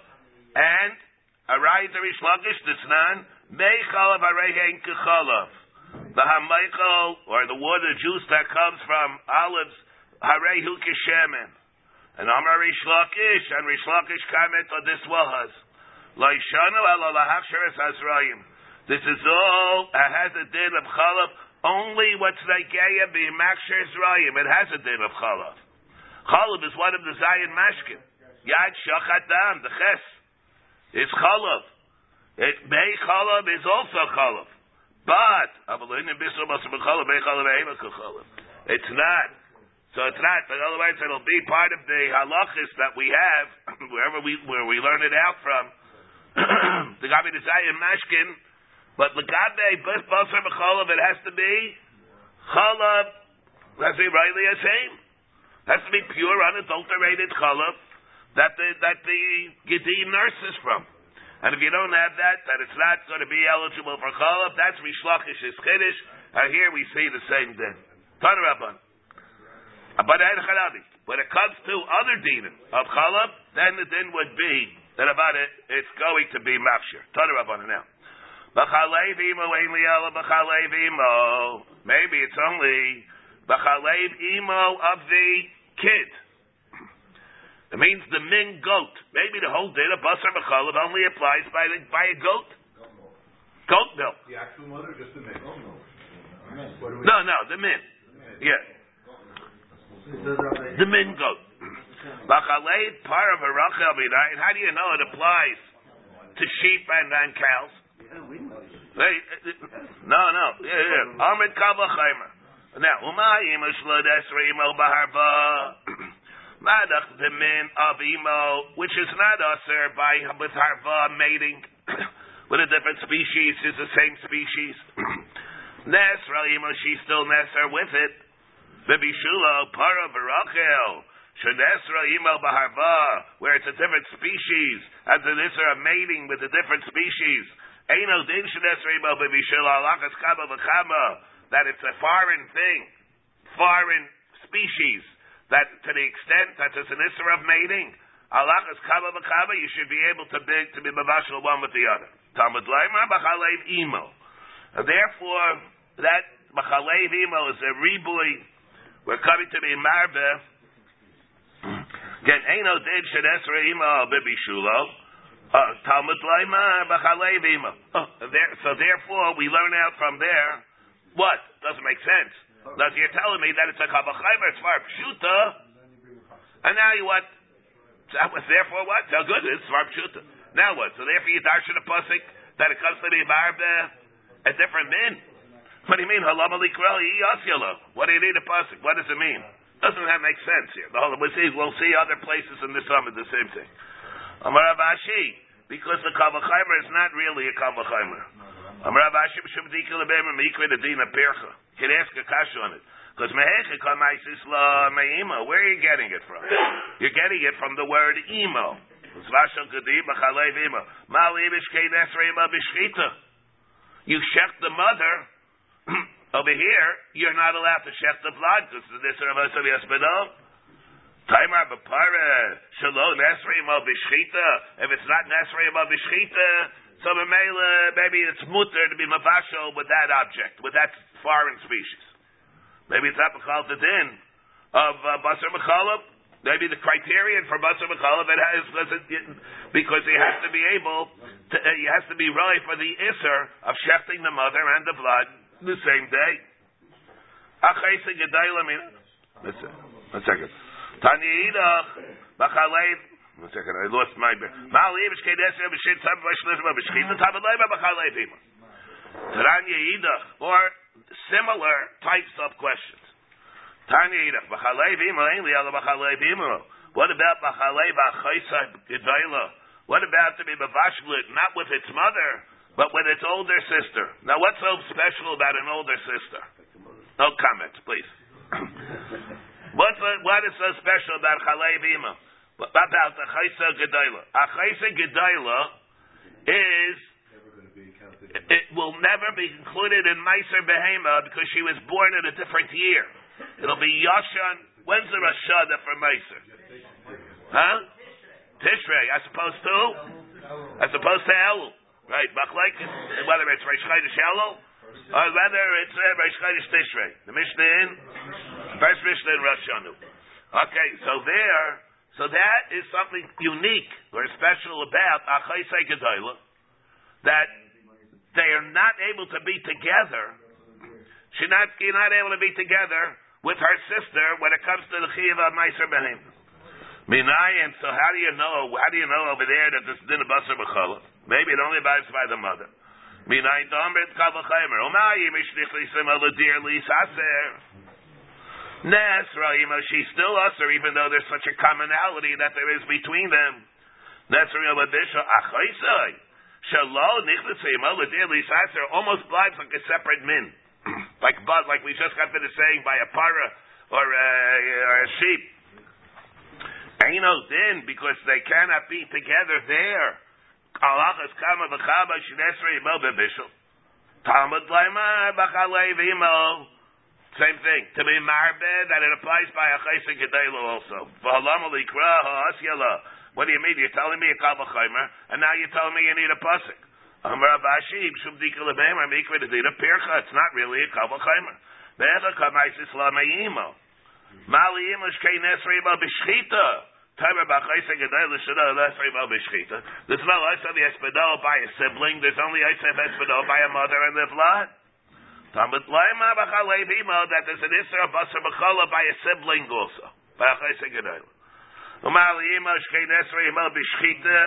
and a raya the Reish Lakish does not may chalav arehen kechalav. The hamichael or the water juice that comes from olives harehu kishemen. And Amar Reish Lakish, and Reish Lakish comment on this was. Laishanu ala lahachsheres Azrayim. This is all, it has a din of chalav, only what's Nageya be Makshir Zrayim. It has a din of chalav. Chalav is one of the Zion Mashkin. Yad Shachat Dam, the Ches. It's chalav. It, May chalav is also chalav. But, it's not. So it's not, but otherwise it'll be part of the halachis that we have, [CLEARS THROAT] wherever we, where we learn it out from. [CLEARS THROAT] the Gabi Desayim Mashkin, but Gabi Basar B'cholav, it has to be chalav, to be rightly a same. Has to be pure, unadulterated chalav that the, that the Gedi nurses from. And if you don't have that, that it's not going to be eligible for chalav, that's Reish Lakish is Chiddush, and here we see the same din. Tanarabban. But when it comes to other dinim of chalab, then the din would be that about it, it's going to be mafshir. Tanarabban now. Maybe it's only b'chalev imo of the kid. It means the min goat. Maybe the whole din of basar b'chalav only applies by the, by a goat. Goat milk. The actual mother, just the milk. No, no, the min. Yeah. The min goat. Bachalei of a rachel How do you know it applies to sheep and, and cows? No, no. Yeah. Amid kavachaymer. Now, umayim shlod esra imo baharva. [CLEARS THROAT] Madach the min of imo, which is not usher by with harva mating [CLEARS THROAT] with a different species, is the same species. [CLEARS THROAT] Nesra imo, she's still nesra with it. Bibishulo para barachel. Shanesra imo baharva, where it's a different species, as the nisra of mating with a different species. Eino din shanesra imo bibishulo alakas kama v'chama, that it's a foreign thing, foreign species that to the extent that there's an issue of mating, Allah is kaba v'kaba, you should be able to be to be mavashal one with the other. Talmud leimer b'chalev imo. Therefore, that b'chalev imo is a riboy. We're coming to be marbe. Imo b'bishulo. Uh, Talmud imo. Oh, so therefore, we learn out from there. What doesn't make sense. Now, you're telling me that it's a kabachaymer, it's far pshuta, and now you what? Therefore, what? So good, it's far pshuta. Now what? So therefore, you darshan a pasuk that it comes to the barbe a different min. What do you mean? What do you need a pasuk? What does it mean? Doesn't that make sense here? The whole, we'll see. We'll see other places in the summit the same thing. Amar because the kavachaymer is not really a kavachaymer. Amar Abashi b'shum dikil lebemer mikre the dina percha could ask a kasha on it. Because where are you getting it from? You're getting it from the word emo. You shech the mother. [CLEARS THROAT] Over here, you're not allowed to shech the blood this is the Yasbedov. Taimar b'pare shalom nesrei b'shchita. If it's not nesrei b'shchita, so maybe it's mutter to be mavashal with that object, with that foreign species. Maybe it's not Bechal the din of uh, Basar Mechalab. Maybe the criterion for Basar Mechalab it has because he has to be able to, uh, he has to be right for the Isser of shefting the mother and the blood the same day. Listen, one second. Taniidach, Bachalev, one second, I lost my bear. Ma'aliv, Shkedeser, B'shit, Sabba, Shlizma, B'shchit, Tabalei, Bachalev, Taranya Yidach, or similar types of questions. What about What about to be not with its mother, but with its older sister? Now, what's so special about an older sister? No comments, please. [LAUGHS] what, uh, what is so special about Chalev Ima? About the Chaysa Gedaila? A Chaysa Gedaila is it will never be included in Meiser Behema because she was born in a different year. It'll be Yashan. When's the Rashada for Meiser? Huh? Tishrei, I opposed to? As opposed to Elul. Right, Machlaik, whether it's Reish Chodesh or whether it's uh, Reish Chodesh Tishrei. The Mishnah in, first Mishnah in Rosh Okay, so there, so that is something unique or special about Achai Sekedoila, that they are not able to be together. She's not, you're not able to be together with her sister when it comes to the Chiva Meiser Behim. Minayin, so how do you know, how do you know over there that this din basar b'chala? Maybe it only abides by the mother. Minayin domer et kavachaymer. Umayim ishnich lisim aladir lisaser. Nesra Imo, she's still usher, even though there's such a commonality that there is between them. Nesra Imo Bisha Achaisai. Shalo Nichlas Imo Ladir Lisatzer almost blind like a separate min. [CLEARS THROAT] like bud, like we just got finished saying by a para or a, or a sheep. Aino din because they cannot be together there. Alachas kama v'chaba shnesra imo bebishul. Talmud laima b'chalei v'imo. Same thing. To be marbe, that it applies by a chayse gedela also. V'halam alikra ha'asyala. What do you mean? You're telling me a kal v'chaymer, and now you're telling me you need a pasuk. Amar Abashi, Shum Dika Lebemer, Mikra Dedita Pircha, it's not really a kal v'chaymer. Ve'echa kamaisis lamayimo. Mali imush kei nesri ba b'shchita. Timer b'chayse gedela shada nesri ba b'shchita. There's no of the espedal by a sibling, there's only ice of espedal by a mother and the blood. Talmud Laima b'chalei b'imo that there's an Isra basar b'chala by a sibling also. By a chayse gedayla. Umali imo shkei nesra imo b'shchita.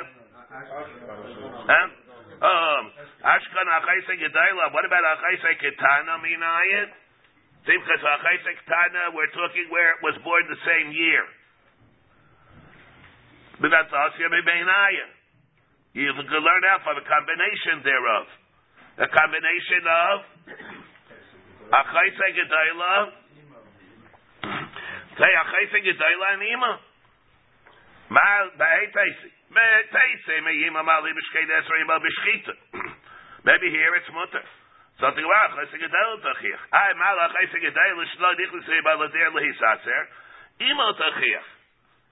Huh? Um, Ashkan achayse gedayla. What about achayse ketana minayit? Simchas achayse ketana, we're talking where it was born the same year. But that's asya b'beinaya. You can learn out from a combination thereof. A combination of Achaisa Gedayla. Say Achaisa Gedayla and Ima. Maybe here it's mutter. Something about Achaisa Gedayla Tachiach. Ay Mal Achaisa Gedayla Shlo Dichlis Ima Ladir Lehisatzer. Ima Tachiach.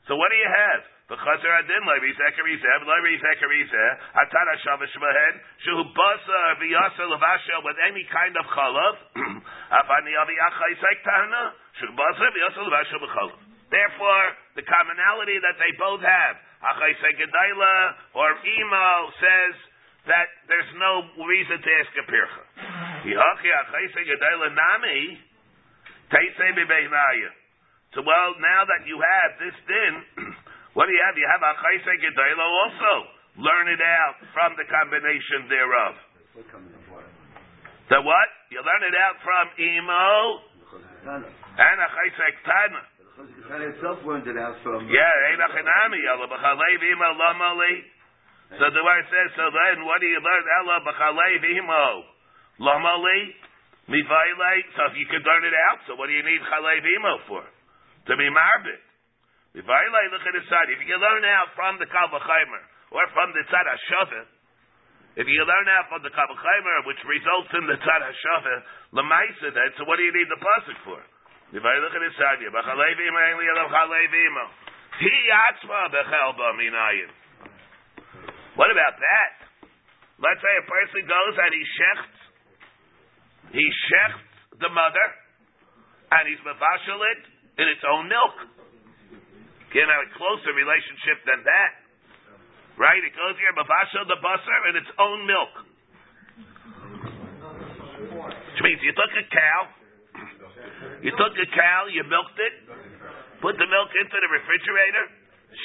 So what do you have? The chazer adin loy rizeker rizeh, loy rizeker rizeh, atara shavash mahen, shu basa v'yasa levasha with any kind of chalav, [CLEARS THROAT] afani avi achai sektana, shu basa v'yasa levasha b'chalav. Therefore, the commonality that they both have, achai sekedaila or emo says that there's no reason to ask a pircha. Yihachi achai sekedaila nami, teisei b'beinaya. So well, now that you have this din, [CLEARS THROAT] what do you have? You have a chayse gedayla also. Learn it out from the combination thereof. The what? You learn it out from imo and a chayse ktana. itself learned it out from. Yeah, ein achinami. Ela b'chalev imo lamali. So the word says, so then what do you learn? Ela b'chalev imo lamali. Mivayle. So if you could learn it out, so what do you need chalev imo for? To be marbit. If I look at the side, if you learn out from the Kal V'chaimer, or from the Tzad HaShaveh, if you learn out from the Kal V'chaimer, which results in the Tzad HaShaveh, Lamaisa then, so what do you need the Pasuk for? If I look at bakalevima alivima. He. What about that? Let's say a person goes and he shechts, he shechts the mother, and he's mavashal it in its own milk. Can't have a closer relationship than that. Right? It goes here, mavashal the basar in its own milk. Which means you took a cow, you took a cow, you milked it, put the milk into the refrigerator,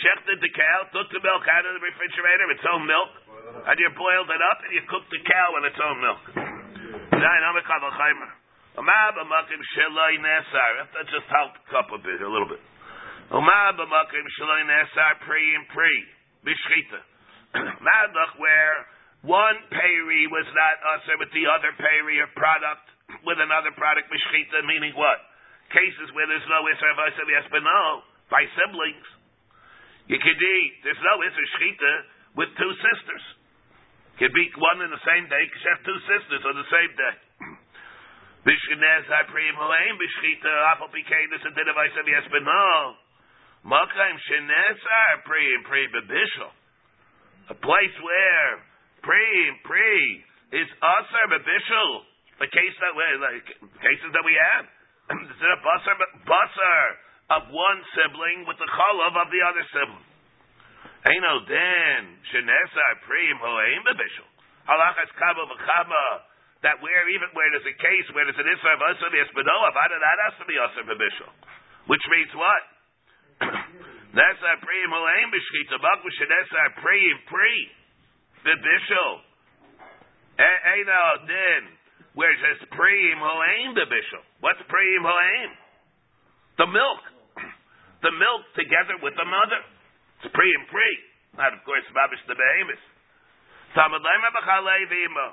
shechted the cow, took the milk out of the refrigerator, its own milk, and you boiled it up and you cooked the cow in its own milk. That just helped up a bit, a little bit. [CLEARS THROAT] where one payri was not usher with the other payri or product with another product, bishchita, meaning what? Cases where there's no isra v'asar no, by siblings. You could there's no isra shchita with two sisters. Could be one in the same day, because you have two sisters on the same day. Bishkinez ha'prim ha'aim bishchita, apel pikein, this and of v'asar no. Makayim shenesar pri and pri bebishal. A place where pri and pri is asar bebishal. The case that we, like cases that we have. [CLEARS THROAT] Instead of basar, basar of one sibling with the chalav of the other sibling. Eino den shenesar pri hoeim bebishal. Halachas kaba v'chaba. That where even where there's a case where there's an isra of asar v'yespedoa, that has to be asar bebishal. Which means what? That's our pre malaim b'shchita bakush. That's our pre pre the bishul. Eina din where it says pre malaim the bishul. What's pre malaim? The milk. [CLEARS THROAT] The milk together with the mother. It's pre and pre. Not, of course, babish the behemoth. Talmud lema b'chalei v'imo.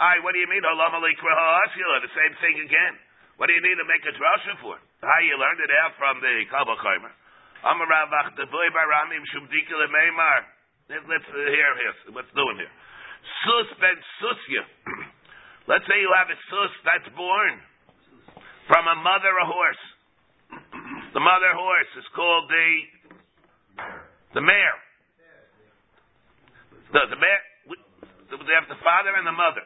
Aye, what do you mean? Olam alikra ha'asila. The same thing again. What do you need to make a drasha for? How you learned it out from the Kabbalah Chaimer. Amaravach devoy baramim shumdika lemeimar. Let's uh, hear here. What's doing here? Sus ben susya. [CLEARS THROAT] Let's say you have a sus that's born from a mother a horse. [CLEARS THROAT] The mother horse is called the the mare. The, the mare. They have the father and the mother.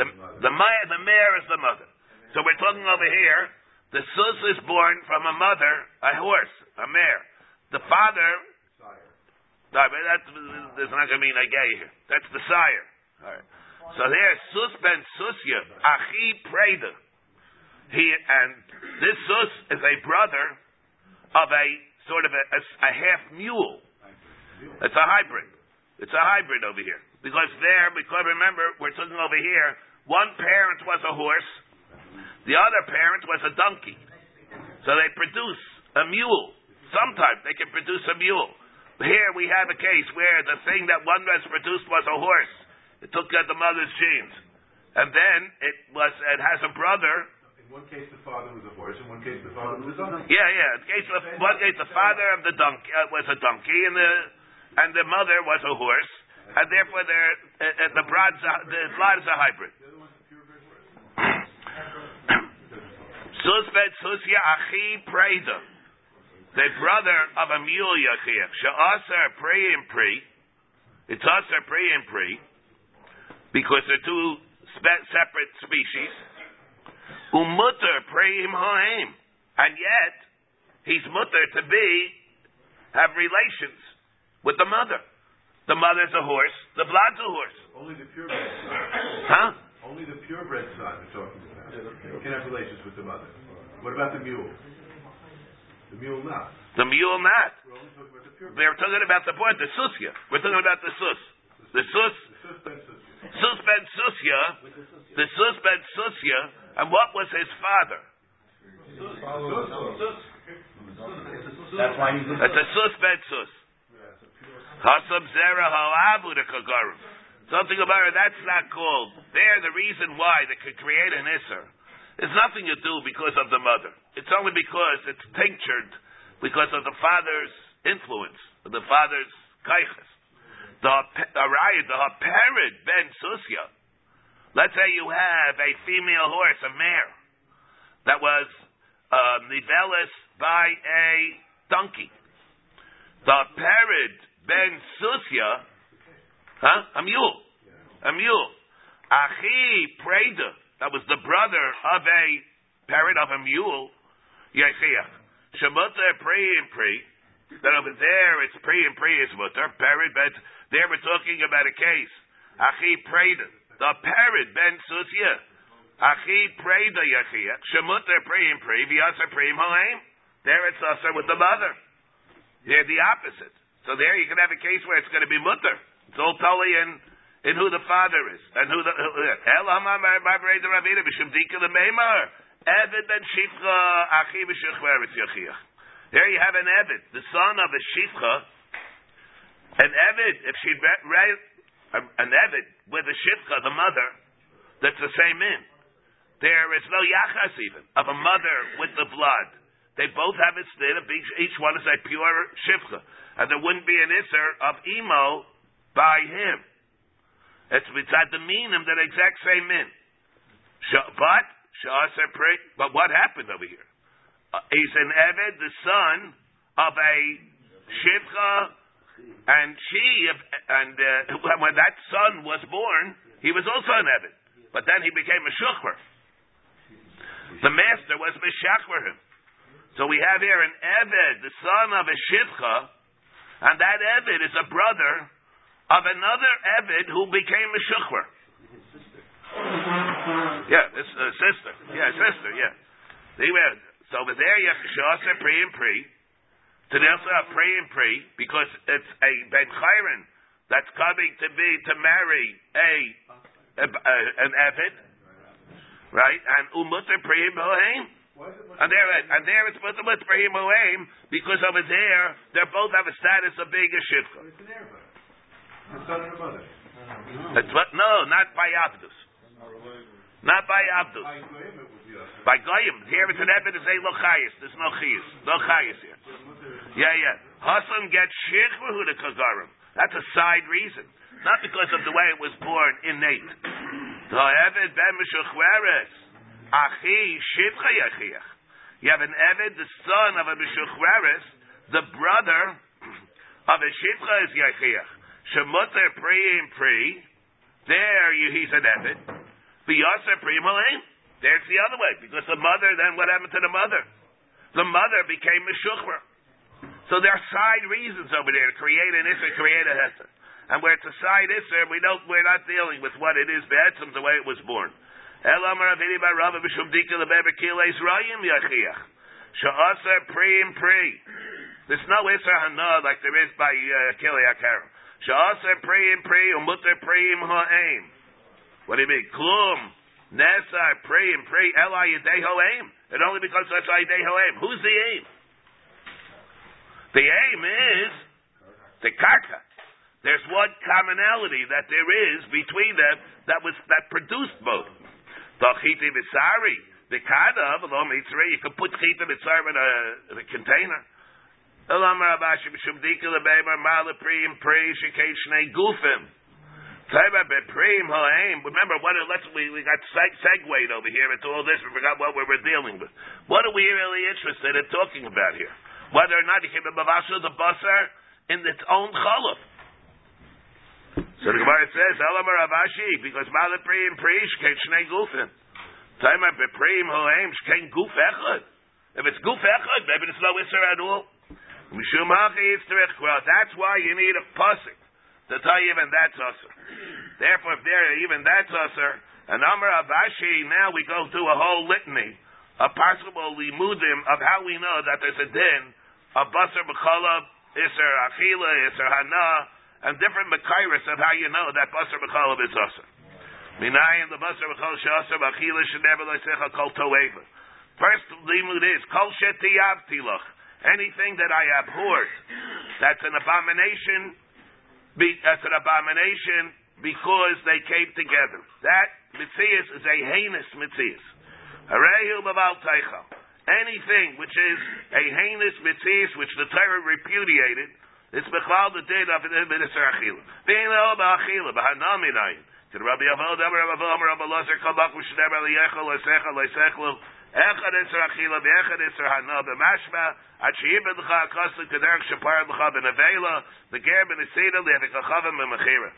The the mare, the mare is the mother. So we're talking over here. The sus is born from a mother, a horse, a mare. The father. But that's, there's not going to be a gay here. That's the sire. All right. So there, sus ben susya, achi preda. He and this sus is a brother of a sort of a, a, a half mule. It's a hybrid. It's a hybrid over here. Because there, because remember, we're talking over here, one parent was a horse, the other parent was a donkey. So they produce a mule. Sometimes they can produce a mule. Here we have a case where the thing that one was produced was a horse. It took out the mother's genes. And then it was it has a brother. In one case, the father was a horse. In one case, the father was a donkey. Yeah, yeah. In case of one case, the father of the donkey uh, was a donkey, and the and the mother was a horse, and therefore they're, uh, uh, the blood the blood is a hybrid. Susbet Susya Achi Preda, the brother of a mule Yachiach. She'aser Pri and Pri. It's Aser Pri and Pri, because they're two separate species. Umutter Preim Haim. And yet, he's mutter to be, have relations with the mother. The mother's a horse, the blood's a horse. Only the purebred son. Huh? Only the purebred son we're talking about. Can have relations with the mother. What about the mule? The mule not. The mule not. We're only talking about the purebred. We're talking about the point, the susya. We're talking about the sus. The sus, The sus ben sus. sus susya, the sus ben susya, and what was his father? That's why he's That's a sus ben sus. Hasab zera ha'abu de kagarim. Something about it, that's not called. There, the reason why they could create an isser is nothing to do because of the mother. It's only because it's tinctured because of the father's influence, the father's kaiches. The Arayat, the Haperid ben Susya. Let's say you have a female horse, a mare, that was uh, nivelis by a donkey. The Perid ben Susya, huh? A mule. A mule. Achi Preda, that was the brother of a parrot of a mule. Yechiach. Shemuta Pri and Pri. Then over there it's Pri and Pri is mutter. Parrot, but there we're talking about a case. Achi Preda. The parrot ben Susya. Achi Preda Yechiach. Shemuta Pri and Pri. Vyasa Pri Haim. There it's also with the mother. They're the opposite. So there you can have a case where it's going to be mutter. It's all totally in, in who the father is and who the. Evid ben Shifcha. There you have an Evid, the son of a Shifcha. An Evid, if she re- re- an Evid with a Shifcha, the mother, that's the same in. There is no Yachas even of a mother with the blood. They both have its din. Each, each one is a pure shifcha, and there wouldn't be an isser of emo by him. It's mitzad the minim that exact same min. But. But what happened over here? Uh, he's an eved, the son of a shivcha, and she, and uh, [LAUGHS] when that son was born, he was also an eved. But then he became a shukher. The master was mishachver him. So we have here an Eved, the son of a Shivcha, and that Eved is a brother of another Eved who became a Shukwer. Yeah, this uh, sister. Yeah, sister, yeah. They were, so over there, Yachshasa, Pri and Pri. To the also have Pri and Pri, because it's a Ben Chayrin that's coming to be, to marry a, a, a an Eved, right? And Umutter Pri and Bohem. Why is it And there, and there it's put the lit for him aim because over there they both have a status of being a shivcha. It's what? No, not by Abdus. Not by Abdus. By Goyim. Here it's an evidence say lo chayis. There's no chayis. No chayis here. Yeah, yeah. Haslam gets shirkvahu to kagarim. That's a side reason. Not because of the way it was born innate. The Eved ben Meshuchweres. Achi shivcha yachiach. You have an Eved, the son of a Meshuchweres. The brother of a shivcha is yachiach. Shemutter priyim pri. There you, he's an Eved. Biyasa priyim halim. There's the other way. Because the mother, then what happened to the mother? The mother became Meshuchwer. So there are side reasons over there to create an Isser, create a Hester. And where it's a side Isser, we don't, we're not dealing with what it is, Be'etzim, the way it was born. Sha'aser priim pri. There's no Isser hana like there is by uh, Akarim. Sha'aser priim pri, umutter priim ha'aim. What do you mean? Klum. Nesar priim pri, ela yedei ha'aim. It only becomes that's yedei ha'aim. Who's the aim? The aim is the karka. There's one commonality that there is between them that was that produced both. The chiti misari, the kada of mitzri. You can put chiti mitzari in a, in a container. Elamar abashi b'shum dika lebeimar mala priim pri shekei shnei gufim. Taiba bepriim ha'aim. Remember, what? Let's we we got seg- segued over here into all this. We forgot what we were dealing with. What are we really interested in talking about here? whether or not he came to Bavasha the Basar in its own chaluf. So the Gemara says, Elamar Avashi, because Malat Priim Prish, Ken Shnei Gufin. Taimar Bepriim Hoem, Ken Guf Echad. If it's Guf Echad, maybe there's no Isser at all. That's why you need a Pasik to tell you even that's Usser. Therefore, if there even that's Usser, and Amar Avashi, now we go through a whole litany of possible limudim of how we know that there's a din of basar b'chalab, iser achila, iser hana, and different makairis of how you know that basar b'chalab is asr. Minayin the basar b'chal shasar b'achila should never leisecha kol toeva. First limud is kol shetiyav tilach. Anything that I abhorred, that's an abomination. Be, that's an abomination because they came together. That mitzias is a heinous mitzias. Harehu b'val teichel anything which is a heinous mitzvah which the Torah repudiated, it's bechlal the din of minister achila. All ba'achila b'hanaminayin. The Rabbi Avodah, Rabbi Avodah, Rabbi Lazar, Kabak, Mishneh, Eliyechel, Leisechel, Leisechel, Echad Ve'echad Isra Hana, B'mashma, Ad She'ibed L'cha Akaslik, Kederek Shapar L'cha B'nevela, The Ger B'nesida, Le'evik Achavim B'mechira.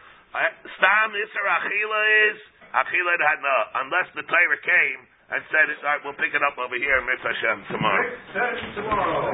Stam Isra Achila is Achila Hana, unless the Torah came and said, all right, we'll pick it up over here in Mitzvah Hashem tomorrow. tomorrow.